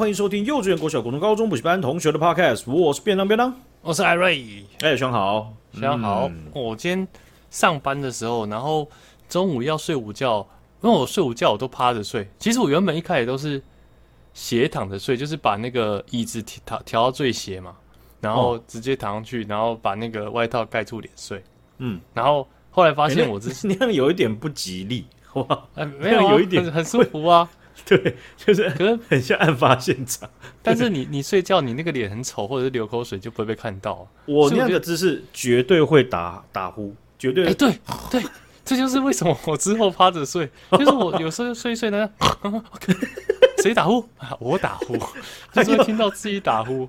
欢迎收听幼稚园、国小、国中、高中补习班同学的 Podcast。我是便当便当，我是艾瑞。哎，兄好，兄好。嗯、我今天上班的时候，然后中午要睡午觉，因为我睡午觉我都趴着睡。其实我原本一开始都是斜躺着睡，就是把那个椅子调调调到最斜嘛，然后直接躺上去，然后把那个外套盖住脸睡。嗯，然后后来发现我自己 那样有一点不吉利，哇，哎，没有、啊，有一点，很舒服啊。对，就是可能很像案发现场，但是你你睡觉，你那个脸很丑，或者是流口水，就不会被看到。我那样的姿势绝对会打打呼，绝对。哎，对对，这就是为什么我之后趴着睡，就是我有时候睡一睡呢，谁打呼？我打呼，就是会听到自己打呼。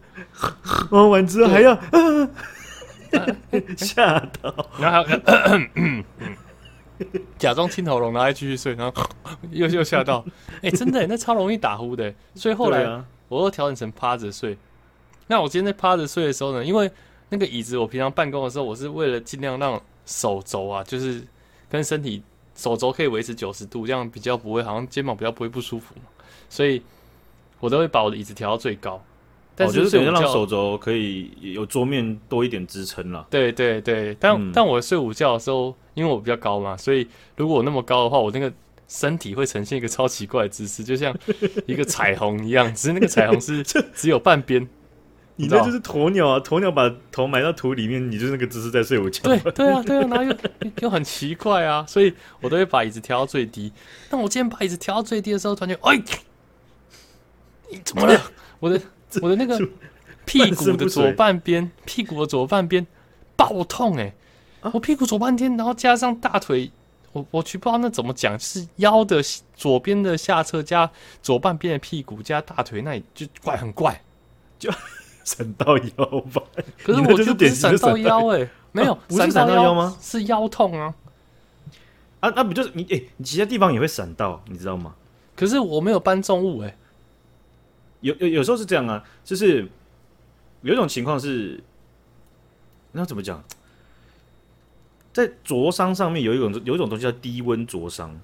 完完之后还要 吓到，然后还要。假装清喉咙，然后继续睡，然后 又又吓到，哎、欸，真的，那超容易打呼的，所以后来我又调整成趴着睡。那我今天在趴着睡的时候呢，因为那个椅子，我平常办公的时候，我是为了尽量让手肘啊，就是跟身体手肘可以维持九十度，这样比较不会，好像肩膀比较不会不舒服嘛，所以我都会把我的椅子调到最高。但是，就是让手肘可以有桌面多一点支撑了。对对对，但、嗯、但我睡午觉的时候，因为我比较高嘛，所以如果我那么高的话，我那个身体会呈现一个超奇怪的姿势，就像 一个彩虹一样。只是那个彩虹是 只有半边。你那就是鸵鸟啊！鸵鸟把头埋到土里面，你就是那个姿势在睡午觉。对对啊对啊，然后又 又很奇怪啊，所以我都会把椅子调到最低。但我今天把椅子调到最低的时候，突然间，哎，你怎么了？我的。我的那个屁股的左半边，屁股的左半边爆痛哎、欸！啊、我屁股左半边，然后加上大腿，我我去不知道那怎么讲，是腰的左边的下侧加左半边的屁股加大腿，那里就怪很怪，就闪到腰吧？可是我就不是闪到腰哎、欸，没有，不是闪到腰吗？是腰痛啊！啊，那不就是你哎、欸？你其他地方也会闪到，你知道吗？可是我没有搬重物哎、欸。有有有时候是这样啊，就是有一种情况是，那怎么讲？在灼伤上面有一种有一种东西叫低温灼伤，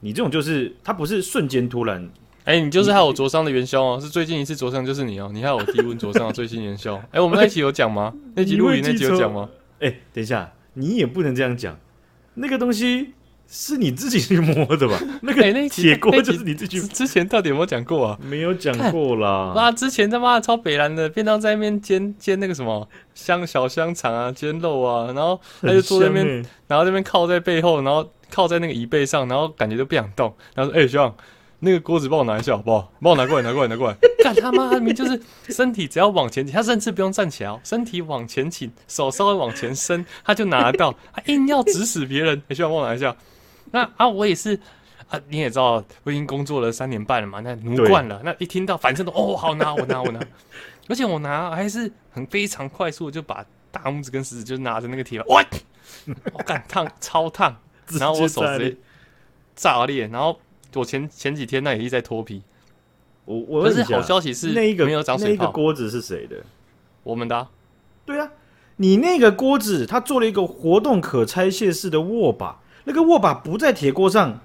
你这种就是它不是瞬间突然，哎、欸，你就是害我灼伤的元凶哦，是最近一次灼伤就是你哦，你害我低温灼伤的最新元凶。哎、欸，我们那一集有讲吗？那集录影那集有讲吗？哎、欸，等一下，你也不能这样讲，那个东西。是你自己去摸的吧？那个铁锅就是你自己。之前到底有没有讲过啊？没有讲过啦。妈，之前他妈的超北蓝的便当在那边煎煎那个什么香小香肠啊，煎肉啊，然后他就坐在那边，欸、然后那边靠在背后，然后靠在那个椅背上，然后感觉都不想动。然后说：“哎、欸，学长，那个锅子帮我拿一下好不好？帮我拿过来，拿过来，拿过来。” 干他妈，明明就是身体只要往前倾，他甚至不用站起来哦，身体往前倾，手稍微往前伸，他就拿得到。他硬要指使别人，哎、欸，学长帮我拿一下。那啊，我也是啊，你也知道，我已经工作了三年半了嘛，那奴惯了。那一听到，反正都哦，好拿，我拿，我拿。而且我拿还是很非常快速，就把大拇指跟食指就拿着那个铁板，哇，我感烫，超烫。然后我手直接炸裂。然后我前前几天那也一直在脱皮。我我可是好消息是，那一个没有长水泡。那个锅子是谁的？我们的、啊。对啊，你那个锅子，它做了一个活动可拆卸式的握把。那个握把不在铁锅上，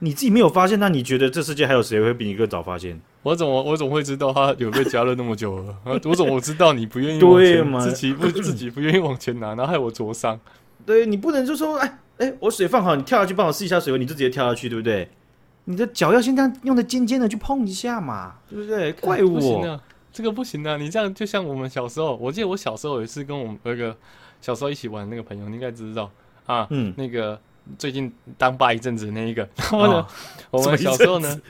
你自己没有发现，那你觉得这世界还有谁会比你更早发现？我怎么我怎么会知道它有被加热那么久了？我怎么知道你不愿意往前对自己不自己不愿意往前拿，然后害我灼伤？对，你不能就说哎哎，我水放好，你跳下去帮我试一下水温，你就直接跳下去，对不对？你的脚要先这样用的尖尖的去碰一下嘛，对不对？怪我，这个不行啊！你这样就像我们小时候，我记得我小时候有一次跟我们那个小时候一起玩那个朋友，你应该知道啊，嗯，那个。最近当爸一阵子那一个，然后呢，哦、我们小时候呢，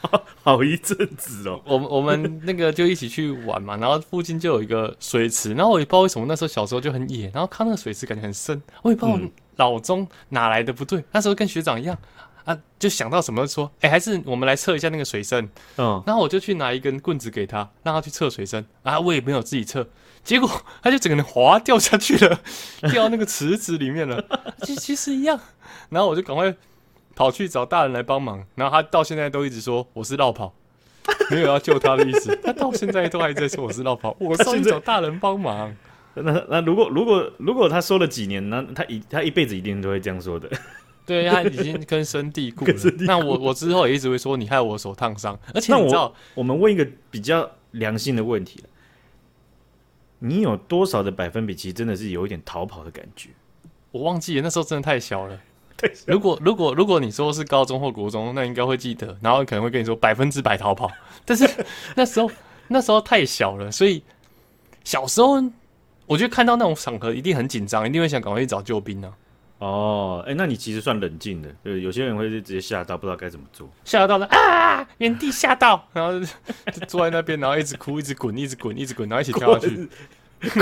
好，好一阵子哦。我们我们那个就一起去玩嘛，然后附近就有一个水池，然后我也不知道为什么那时候小时候就很野，然后看那个水池感觉很深，我也不知道老钟哪来的不对。那时候跟学长一样啊，就想到什么说，哎、欸，还是我们来测一下那个水深。嗯，然后我就去拿一根棍子给他，让他去测水深啊，我也没有自己测。结果 他就整个人滑掉下去了，掉到那个池子里面了。其其实一样。然后我就赶快跑去找大人来帮忙。然后他到现在都一直说我是绕跑，没有要救他的意思。他到现在都还在说我是落跑。我上去找大人帮忙。那那如果如果如果他说了几年，那他一他一辈子一定都会这样说的。对，他已经根深蒂固了。固，那我我之后也一直会说你害我手烫伤，而且你知道我，我们问一个比较良心的问题，你有多少的百分比其实真的是有一点逃跑的感觉？我忘记了，那时候真的太小了。如果如果如果你说是高中或国中，那应该会记得，然后可能会跟你说百分之百逃跑。但是 那时候那时候太小了，所以小时候我觉得看到那种场合一定很紧张，一定会想赶快去找救兵呢、啊。哦，哎、欸，那你其实算冷静的。对，有些人会直接吓到，不知道该怎么做，吓到了啊，原地吓到，然后就坐在那边，然后一直哭，一直滚，一直滚，一直滚，然后一起跳下去。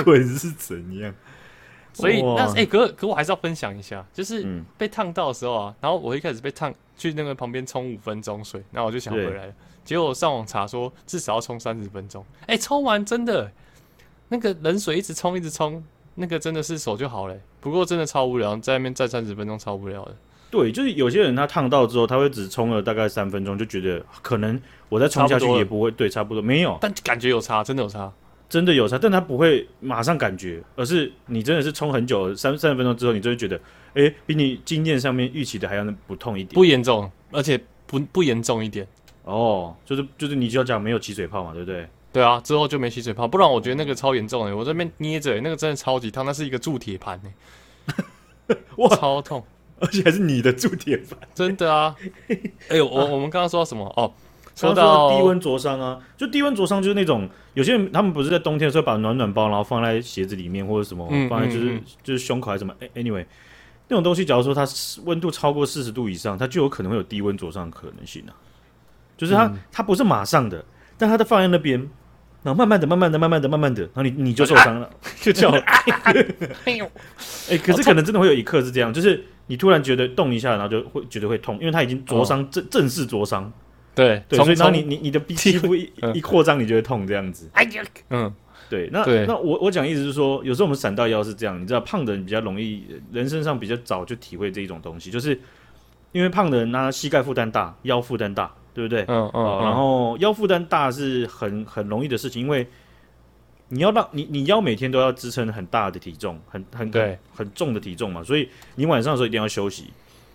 滚是怎样？所以那哎、欸，可可我还是要分享一下，就是被烫到的时候啊，然后我一开始被烫，去那个旁边冲五分钟水，然后我就想回来了，结果我上网查说至少要冲三十分钟，哎、欸，冲完真的那个冷水一直冲一直冲，那个真的是手就好了。不过真的超无聊，在那边站三十分钟超无聊的。对，就是有些人他烫到之后，他会只冲了大概三分钟，就觉得可能我再冲下去也不会，对，差不多没有，但感觉有差，真的有差。真的有差，但他不会马上感觉，而是你真的是冲很久，三三十分钟之后，你就会觉得，哎、欸，比你经验上面预期的还要不痛一点，不严重，而且不不严重一点。哦，就是就是你就要讲没有起水泡嘛，对不对？对啊，之后就没洗水泡，不然我觉得那个超严重的，我这边捏着，那个真的超级烫，那是一个铸铁盘呢，哇，超痛，而且还是你的铸铁盘，真的啊。哎呦，我我们刚刚说到什么？哦。说到低温灼伤啊，就低温灼伤就是那种有些人他们不是在冬天的时候把暖暖包然后放在鞋子里面或者什么放在就是就是胸口还是什么，anyway 那种东西，假如说它温度超过四十度以上，它就有可能会有低温灼伤的可能性啊。就是它它不是马上的，但它的放在那边，然后慢慢的、慢慢的、慢慢的、慢慢的，然后你你就受伤了，就叫哎呦 哎，可是可能真的会有一刻是这样，就是你突然觉得动一下，然后就会觉得会痛，因为它已经灼伤正正式灼伤。对对，所以然后你你你的皮肤一一扩张，你就会痛这样子。哎呀，嗯，对，那那我我讲意思是说，有时候我们闪到腰是这样，你知道，胖的人比较容易，人身上比较早就体会这一种东西，就是因为胖的人他膝盖负担大，腰负担大，对不对？嗯嗯。然后腰负担大是很很容易的事情，因为你要让你你腰每天都要支撑很大的体重，很很对很重的体重嘛，所以你晚上的时候一定要休息。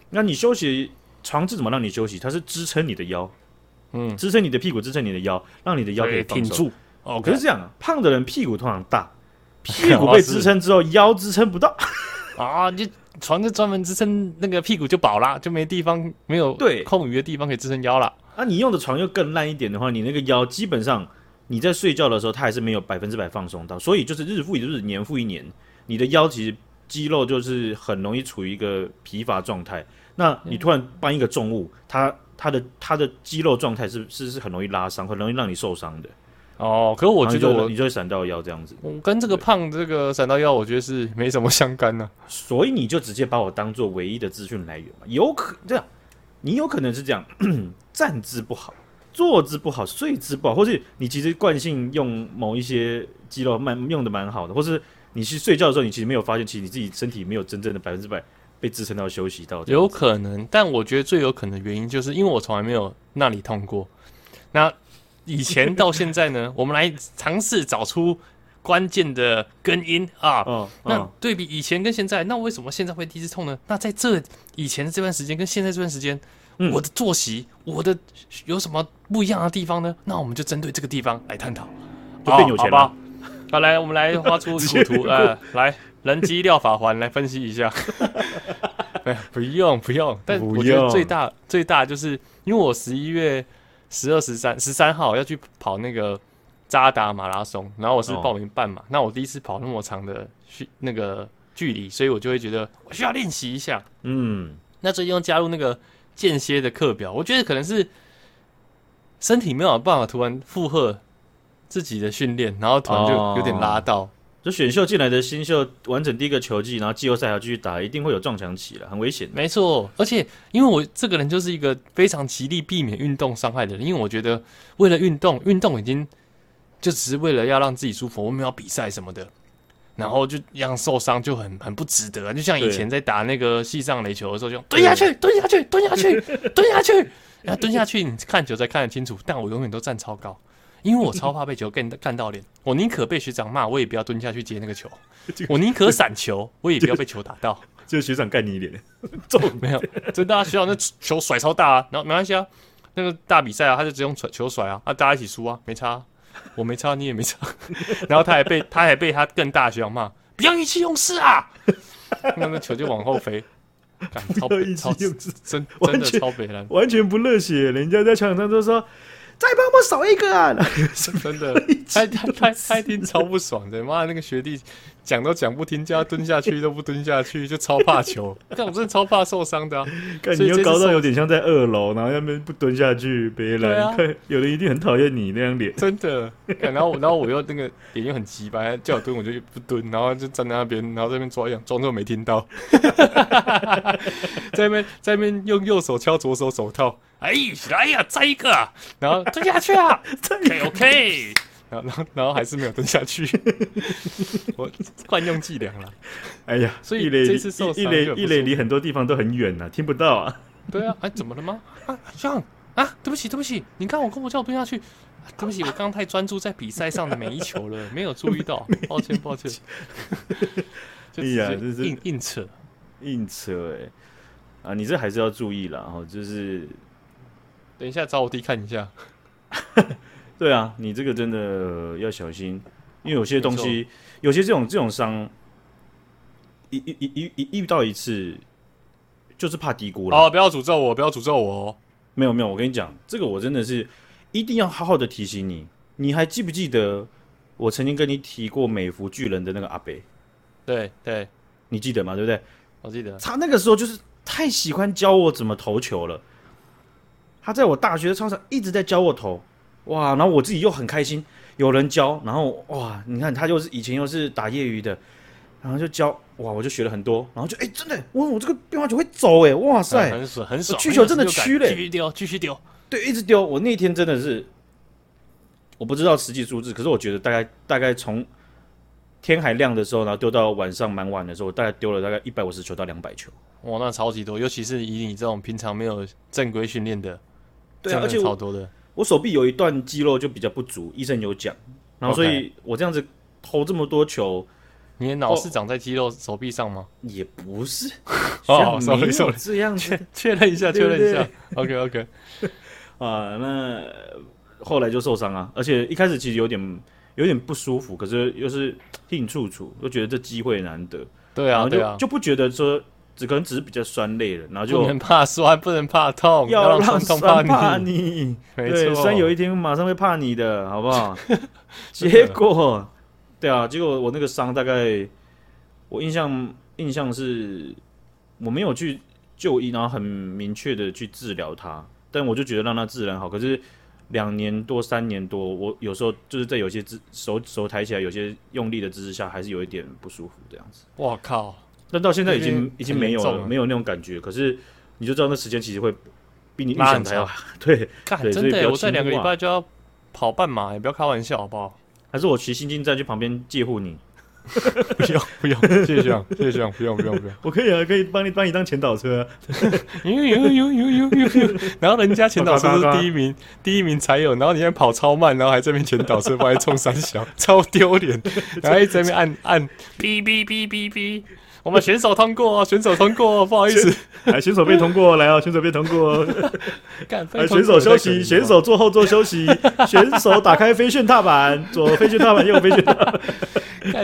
那你休息床是怎么让你休息？它是支撑你的腰。嗯，支撑你的屁股，支撑你的腰，让你的腰可以挺住。哦，可是这样啊，胖的人屁股通常大，屁股被支撑之后，腰支撑不到 啊。你床是专门支撑那个屁股就饱了，就没地方没有对空余的地方可以支撑腰了。啊，你用的床又更烂一点的话，你那个腰基本上你在睡觉的时候，它还是没有百分之百放松到，所以就是日复一日，年复一年，你的腰其实肌肉就是很容易处于一个疲乏状态。那你突然搬一个重物，它。它的它的肌肉状态是是是很容易拉伤，很容易让你受伤的。哦，可是我觉得我你就会闪到腰这样子。我跟这个胖这个闪到腰，我觉得是没什么相干呢、啊。所以你就直接把我当做唯一的资讯来源嘛？有可这样，你有可能是这样，站姿不好，坐姿不好，睡姿不好，或是你其实惯性用某一些肌肉蛮用的蛮好的，或是你去睡觉的时候，你其实没有发现，其实你自己身体没有真正的百分之百。被支撑到休息到有可能，但我觉得最有可能的原因就是因为我从来没有那里痛过。那以前到现在呢，我们来尝试找出关键的根因啊。那对比以前跟现在，那为什么现在会第一次痛呢？那在这以前的这段时间跟现在这段时间，嗯、我的作息，我的有什么不一样的地方呢？那我们就针对这个地方来探讨。就变有钱了。好，好，来，我们来画出 图图，呃，来。人机料法环来分析一下，哎，不用不用，但我觉得最大最大就是因为我十一月十二十三十三号要去跑那个扎达马拉松，然后我是报名半马，哦、那我第一次跑那么长的距那个距离，所以我就会觉得我需要练习一下。嗯，那最近又加入那个间歇的课表，我觉得可能是身体没有办法突然负荷自己的训练，然后突然就有点拉到。哦就选秀进来的新秀完整第一个球季，然后季后赛还要继续打，一定会有撞墙期了，很危险。没错，而且因为我这个人就是一个非常极力避免运动伤害的人，因为我觉得为了运动，运动已经就只是为了要让自己舒服，我们要比赛什么的，然后就让受伤就很很不值得。就像以前在打那个系上垒球的时候，就蹲下去，蹲下去，蹲下去，蹲下去，然后蹲下去，你看球才看得清楚。但我永远都站超高。因为我超怕被球干干到脸，我宁可被学长骂，我也不要蹲下去接那个球；我宁可闪球，我也不要被球打到。就是学长干你一脸，中没有，真的啊，学长那球甩超大啊，然后没关系啊，那个大比赛啊，他就只用球甩啊，啊，大家一起输啊，没差，啊，我没差，你也没差，然后他还被他还被他更大学长骂，不要意气用事啊，那个球就往后飞，超超真真的超北蓝，完全不热血，人家在场上都说。再帮我守一个啊！真的，他他他他一听超不爽的，妈的那个学弟讲都讲不听，叫他蹲下去都不蹲下去，就超怕球。但我真的超怕受伤的啊！看你又高到有点像在二楼，然后那边不蹲下去，别人、啊、看有人一定很讨厌你那张脸。真的，然后然后我又那个脸又很急吧，叫我蹲我就不蹲，然后就站在那边，然后在那边抓痒，装作没听到，在那边在那边用右手敲左手手套。哎，来呀，再一个，然后蹲下去啊，OK OK，然后然后然后还是没有蹲下去，我惯用伎俩了。哎呀，所以这次受伤一垒一垒离很多地方都很远呐，听不到啊。对啊，哎，怎么了吗？啊，这样啊，对不起对不起，你看我跟我叫我蹲下去，对不起，我刚刚太专注在比赛上的每一球了，没有注意到，抱歉抱歉。哎呀，这是硬硬扯，硬扯哎，啊，你这还是要注意了哈，就是。等一下，找我弟看一下。对啊，你这个真的要小心，因为有些东西，有些这种这种伤，一一一一遇到一次，就是怕低估了。哦，不要诅咒我，不要诅咒我哦。没有没有，我跟你讲，这个我真的是一定要好好的提醒你。你还记不记得我曾经跟你提过美服巨人的那个阿北？对对，你记得吗？对不对？我记得。他那个时候就是太喜欢教我怎么投球了。他在我大学的操场一直在教我投，哇！然后我自己又很开心，有人教，然后哇！你看他就是以前又是打业余的，然后就教，哇！我就学了很多，然后就哎、欸，真的，我！我这个变化球会走，哎，哇塞，很爽很爽，曲球真的曲嘞，继续丢，继续丢，对，一直丢。我那天真的是，我不知道实际数字，可是我觉得大概大概从天还亮的时候，然后丢到晚上蛮晚的时候，我大概丢了大概一百五十球到两百球，哇，那超级多，尤其是以你这种平常没有正规训练的。对、啊，而且我我手臂有一段肌肉就比较不足，医生有讲，然后所以我这样子投这么多球，你的脑是长在肌肉手臂上吗？也不是，哦，手臂手这样确，确认一下，确认一下，OK OK，啊，那后来就受伤啊，而且一开始其实有点有点不舒服，可是又是硬处处，又觉得这机会难得，对啊，对啊，就不觉得说。只可能只是比较酸累了，然后就不能怕酸，不能怕痛，要让酸怕你。怕你 对，酸有一天马上会怕你的，好不好？结果，对啊，结果我那个伤大概，我印象印象是，我没有去就医，然后很明确的去治疗它，但我就觉得让它自然好。可是两年多、三年多，我有时候就是在有些姿手手抬起来有些用力的姿势下，还是有一点不舒服这样子。我靠！但到现在已经已经没有了，没有那种感觉。可是你就知道那时间其实会比你预想还要 对。对，真的，我在两个礼拜就要跑半马，也不要开玩笑，好不好？还是我骑新金站去旁边借护你？不用不用，谢谢学长，谢谢学长，不用不用不用。我可以啊，可以帮你帮你当前导车。有有有有有有，然后人家前导车是第一名，第一名才有，然后你现在跑超慢，然后还这边前导车，不还冲三小，超丢脸。然后一直在那边按按，哔哔哔哔哔。我们选手通过，选手通过，不好意思，来 选手被通过，来哦，选手被通过，来选手休息，选手坐后座休息，选手打开飞旋踏板，左飞旋踏板，右飞旋踏板，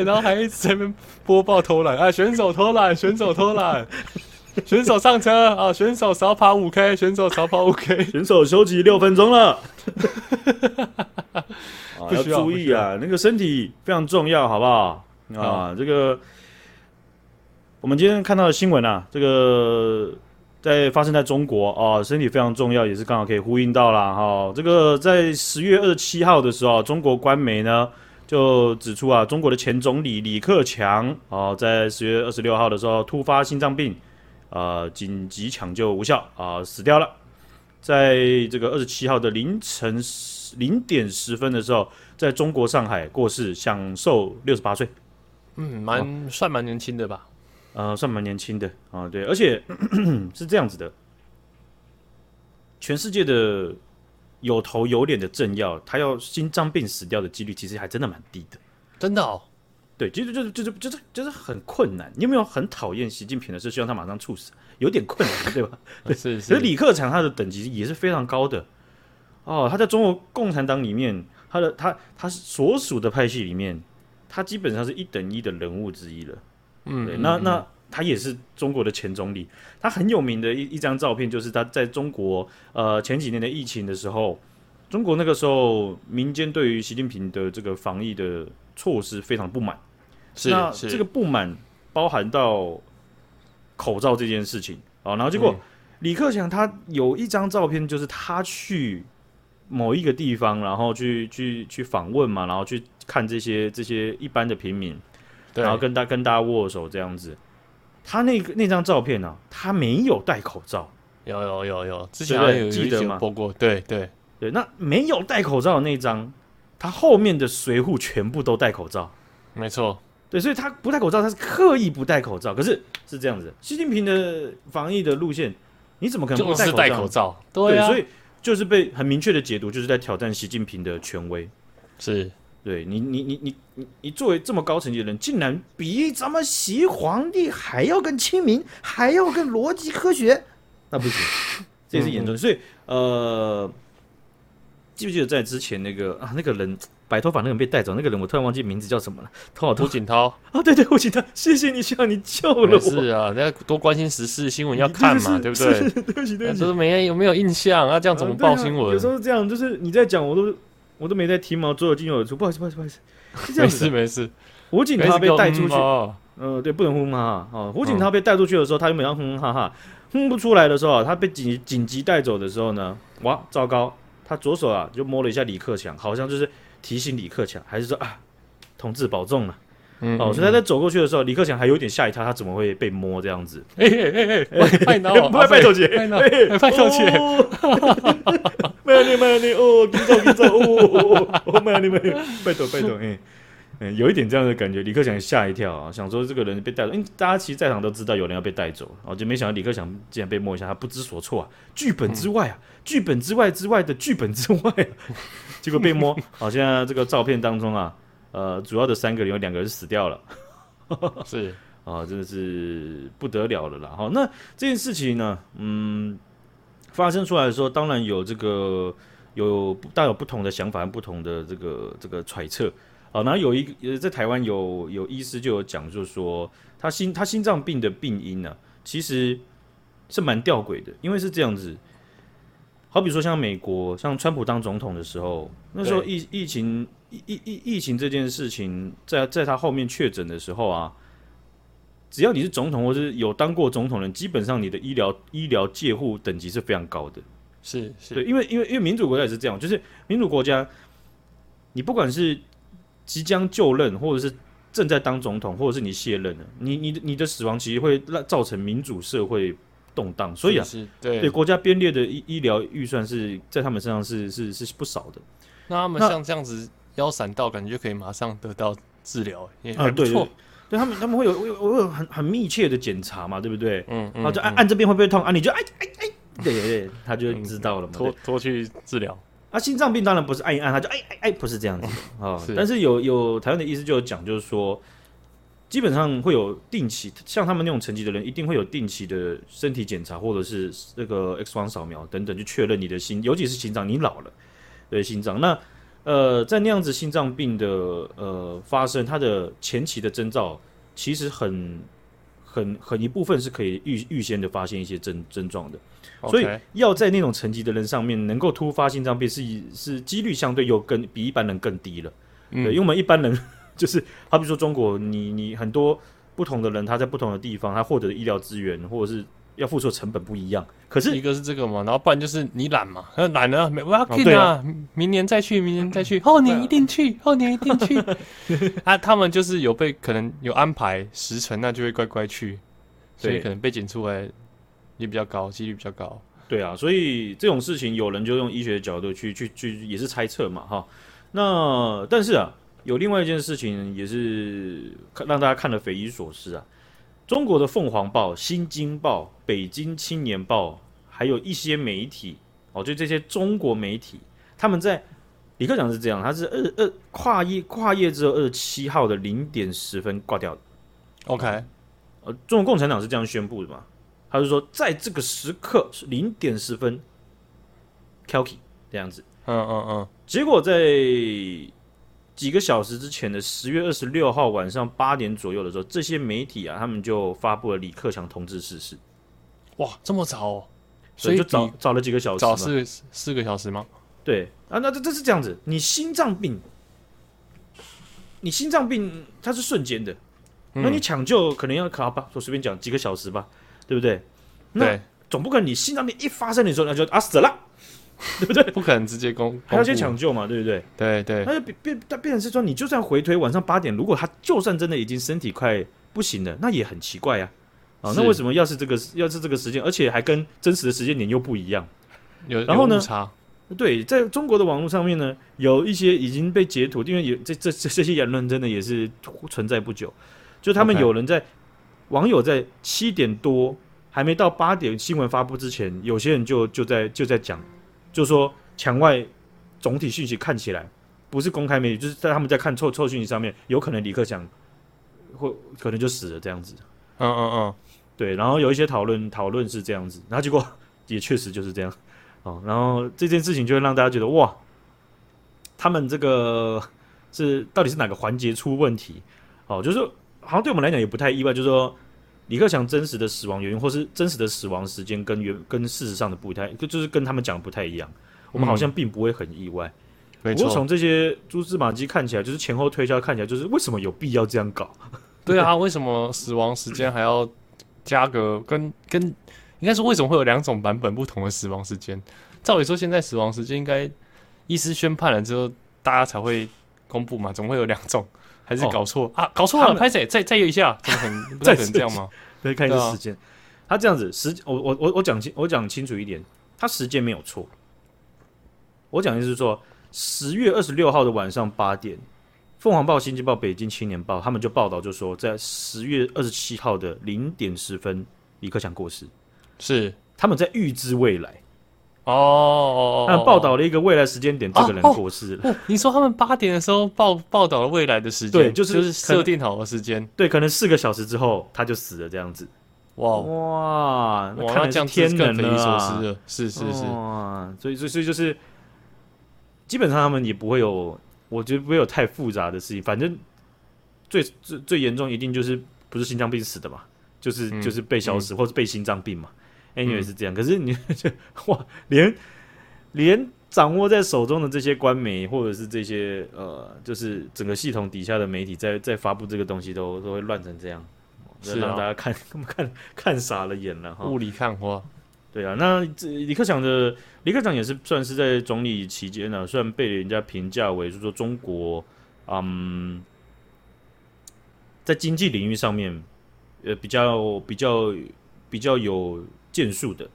然后还一直在那边播报偷懒，啊，选手偷懒，选手偷懒，选手上车啊，选手少跑五 K，选手少跑五 K，选手休息六分钟了，啊要注意啊，那个身体非常重要，好不好？啊，这个。我们今天看到的新闻啊，这个在发生在中国啊，身体非常重要，也是刚好可以呼应到了哈。这个在十月二十七号的时候，中国官媒呢就指出啊，中国的前总理李克强啊，在十月二十六号的时候突发心脏病，啊，紧急抢救无效啊，死掉了。在这个二十七号的凌晨零点十分的时候，在中国上海过世，享寿六十八岁。嗯，蛮算蛮年轻的吧。呃，算蛮年轻的啊，对，而且 是这样子的，全世界的有头有脸的政要，他要心脏病死掉的几率其实还真的蛮低的，真的哦，对，其实就是就是就是就是很困难。你有没有很讨厌习近平的是希望他马上猝死？有点困难，对吧？对，是是。所以李克强他的等级也是非常高的哦。他在中国共产党里面，他的他他所属的派系里面，他基本上是一等一的人物之一了。嗯，对，那那他也是中国的前总理。他很有名的一一张照片，就是他在中国呃前几年的疫情的时候，中国那个时候民间对于习近平的这个防疫的措施非常不满。是，那这个不满包含到口罩这件事情。啊，然后结果李克强他有一张照片，就是他去某一个地方，然后去去去访问嘛，然后去看这些这些一般的平民，然后跟大跟大家握手这样子。他那个那张照片呢，他没有戴口罩，有有有有，之前有记得吗？播过，对对对，那没有戴口罩的那张，他后面的随扈全部都戴口罩，没错。对，所以他不戴口罩，他是刻意不戴口罩。可是是这样子，习近平的防疫的路线，你怎么可能不戴口罩？就是戴口罩，对啊，对，所以就是被很明确的解读，就是在挑战习近平的权威。是，对你，你，你，你，你，你作为这么高层级的人，竟然比咱们习皇帝还要更亲民，还要更逻辑科学，那不行，这也是严重的。所以，呃，记不记得在之前那个啊，那个人？白头发那个人被带走，那个人我突然忘记名字叫什么了。头胡锦涛啊，对对，胡锦涛，谢谢你，希望你救了我。是啊，大家多关心时事新闻要看嘛，对不对？对不起，对不起。说没有没有印象啊？这样怎么报新闻？有时候是这样，就是你在讲，我都我都没在提毛，左耳进右耳出。不好意思，不好意思，不好意思。没事没事。胡锦涛被带出去，嗯，对，不能哼哈哈啊。胡锦涛被带出去的时候，他原本要哼哼哈哈，哼不出来的时候，他被紧紧急带走的时候呢，哇，糟糕，他左手啊就摸了一下李克强，好像就是。提醒李克强，还是说啊，同志保重了。嗯，嗯，哦，所以他在走过去的时候，李克强还有点吓一跳，他怎么会被摸这样子？哎哎哎哎，拜托，拜拜托姐，拜托姐，没有你，没 有你，哦，紧走紧走，哦哦，没有你，没有，拜托拜托，哎。嗯，有一点这样的感觉，李克强吓一跳啊，想说这个人被带走，因为大家其实在场都知道有人要被带走，然后就没想到李克强竟然被摸一下，他不知所措啊，剧本之外啊，剧、本之外之外的剧本之外、啊，结果被摸，好，现在这个照片当中啊，呃，主要的三个人有两个人死掉了，是啊，真的是不得了了啦，好，那这件事情呢，嗯，发生出来的时候，当然有这个有大有不同的想法和不同的这个这个揣测。啊，然后有一个呃，在台湾有有医师就有讲，就是说他心他心脏病的病因呢、啊，其实是蛮吊诡的，因为是这样子。好比说像美国，像川普当总统的时候，那时候疫疫情疫疫疫疫情这件事情，在在他后面确诊的时候啊，只要你是总统或是有当过总统的人，基本上你的医疗医疗介护等级是非常高的。是是，对，因为因为因为民主国家也是这样，就是民主国家，你不管是即将就任，或者是正在当总统，或者是你卸任了，你你的你的死亡其实会让造成民主社会动荡，所以啊，是是对对国家编列的医医疗预算是在他们身上是是是不少的。那他们像这样子腰闪到，感觉就可以马上得到治疗，也还不错。对，对，对他们他们会有会有，会有很很密切的检查嘛，对不对？嗯，嗯然后就按按这边会不会痛啊？你就哎哎哎，对对对，他就知道了嘛，拖拖去治疗。啊，心脏病当然不是按一按他就哎哎哎，不是这样子 哦。但是有有台湾的医师就有讲，就是说，基本上会有定期，像他们那种层级的人，一定会有定期的身体检查，或者是那个 X 光扫描等等，去确认你的心，尤其是心脏，你老了，对心脏。那呃，在那样子心脏病的呃发生，它的前期的征兆，其实很很很一部分是可以预预先的发现一些症症状的。所以要在那种层级的人上面能够突发心脏病是是几率相对又更比一般人更低了，嗯、对，因为我们一般人就是，好比说中国，你你很多不同的人，他在不同的地方，他获得的医疗资源或者是要付出的成本不一样。可是一个是这个嘛，然后不然就是你懒嘛，懒了没，我要去啊，明年再去，明年再去，后年一定去，后年一定去。啊，他们就是有被可能有安排时辰，那就会乖乖去，所以可能被检出来。也比较高，几率比较高。对啊，所以这种事情，有人就用医学的角度去去去，也是猜测嘛，哈。那但是啊，有另外一件事情也是让大家看得匪夷所思啊。中国的凤凰报、新京报、北京青年报，还有一些媒体哦，就这些中国媒体，他们在李克强是这样，他是二二跨夜跨夜之后二十七号的零点十分挂掉的。OK，呃，中国共产党是这样宣布的嘛？他是说在这个时刻是零点十分，Kelky 这样子。嗯嗯嗯。结果在几个小时之前的十月二十六号晚上八点左右的时候，这些媒体啊，他们就发布了李克强同志逝世。哇，这么早哦？所以就早早了几个小时，早四四个小时吗？对啊，那这这是这样子，你心脏病，你心脏病它是瞬间的，嗯、那你抢救可能要卡吧，我随便讲几个小时吧，对不对？那总不可能你心脏病一发生的时候那就啊死了，对不对？不可能直接攻，还要先抢救嘛，对不对？对对，那就变变，但变成是说，你就算回推晚上八点，如果他就算真的已经身体快不行了，那也很奇怪呀。啊，那为什么要是这个要是这个时间，而且还跟真实的时间点又不一样？有然后呢？对，在中国的网络上面呢，有一些已经被截图，因为有这这这这些言论真的也是存在不久。就他们有人在.网友在七点多还没到八点新闻发布之前，有些人就就在就在讲，就说墙外总体讯息看起来不是公开媒体，就是在他们在看臭臭讯息上面，有可能李克强会可能就死了这样子。嗯嗯嗯，对，然后有一些讨论讨论是这样子，然后结果也确实就是这样。哦，然后这件事情就会让大家觉得哇，他们这个是到底是哪个环节出问题？哦，就是好像对我们来讲也不太意外，就是说李克强真实的死亡原因，或是真实的死亡时间跟原跟事实上的不太，就就是跟他们讲的不太一样。我们好像并不会很意外。不过从这些蛛丝马迹看起来，就是前后推敲看起来，就是为什么有必要这样搞？对啊，为什么死亡时间还要加个跟跟？应该说，为什么会有两种版本不同的死亡时间？照理说，现在死亡时间应该医师宣判了之后，大家才会公布嘛？怎么会有两种？还是搞错、哦、啊？搞错了！拍谁？再再有一下，怎么可能？不太可能这样吗？可以看一下时间。啊、他这样子时，我我我我讲清，我讲清楚一点，他时间没有错。我讲的是说，十月二十六号的晚上八点，凤凰报、新京报、北京青年报他们就报道，就说在十月二十七号的零点十分，李克强过世。是他们在预知未来哦，他们报道了一个未来时间点，这个人过世了。你说他们八点的时候报报道了未来的时间，对，就是就是设定好的时间，对，可能四个小时之后他就死了，这样子。哇。哇，那看来这样天人了，是是是，哇，所以所以所以就是基本上他们也不会有，我觉得不会有太复杂的事情，反正最最最严重一定就是不是心脏病死的嘛。就是就是被消失，嗯、或者被心脏病嘛，anyway 是这样。嗯、可是你就 哇，连连掌握在手中的这些官媒，或者是这些呃，就是整个系统底下的媒体在，在在发布这个东西都，都都会乱成这样，是让大家看、哦、看看傻了眼了哈。雾里看花，对啊。那这李克强的李克强也是算是在总理期间呢，虽然被人家评价为就是说中国嗯，在经济领域上面。呃，比较比较比较有建树的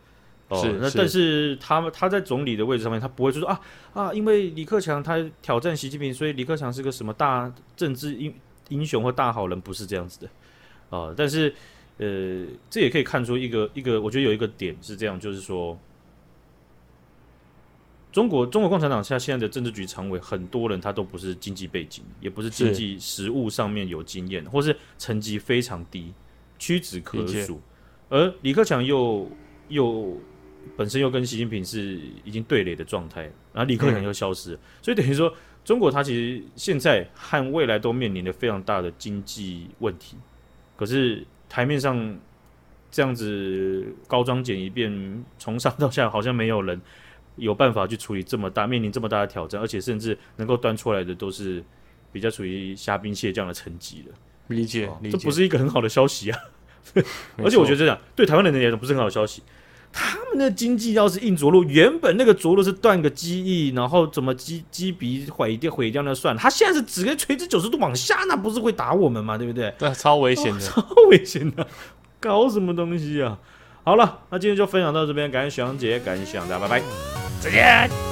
哦，是那但是他们他在总理的位置上面，他不会就说啊啊，因为李克强他挑战习近平，所以李克强是个什么大政治英英雄或大好人，不是这样子的哦。但是呃，这也可以看出一个一个，我觉得有一个点是这样，就是说。中国中国共产党下现在的政治局常委，很多人他都不是经济背景，也不是经济实务上面有经验，或是成绩非常低。屈指可数，而李克强又又本身又跟习近平是已经对垒的状态，然后李克强又消失，嗯、所以等于说中国它其实现在和未来都面临着非常大的经济问题。可是台面上这样子高装简一遍，从上到下好像没有人有办法去处理这么大面临这么大的挑战，而且甚至能够端出来的都是比较属于虾兵蟹将的层级了。理解，哦、这不是一个很好的消息啊！而且我觉得这样对台湾人来讲不是很好消息。他们的经济要是硬着陆，原本那个着陆是断个机翼，然后怎么机机鼻毁掉毁掉那算了。他现在是直接垂直九十度往下，那不是会打我们吗？对不对？对，超危险的，哦，超危险的，搞什么东西啊？好了，那今天就分享到这边，感谢小杨姐，感谢小杨大家，拜拜，再见。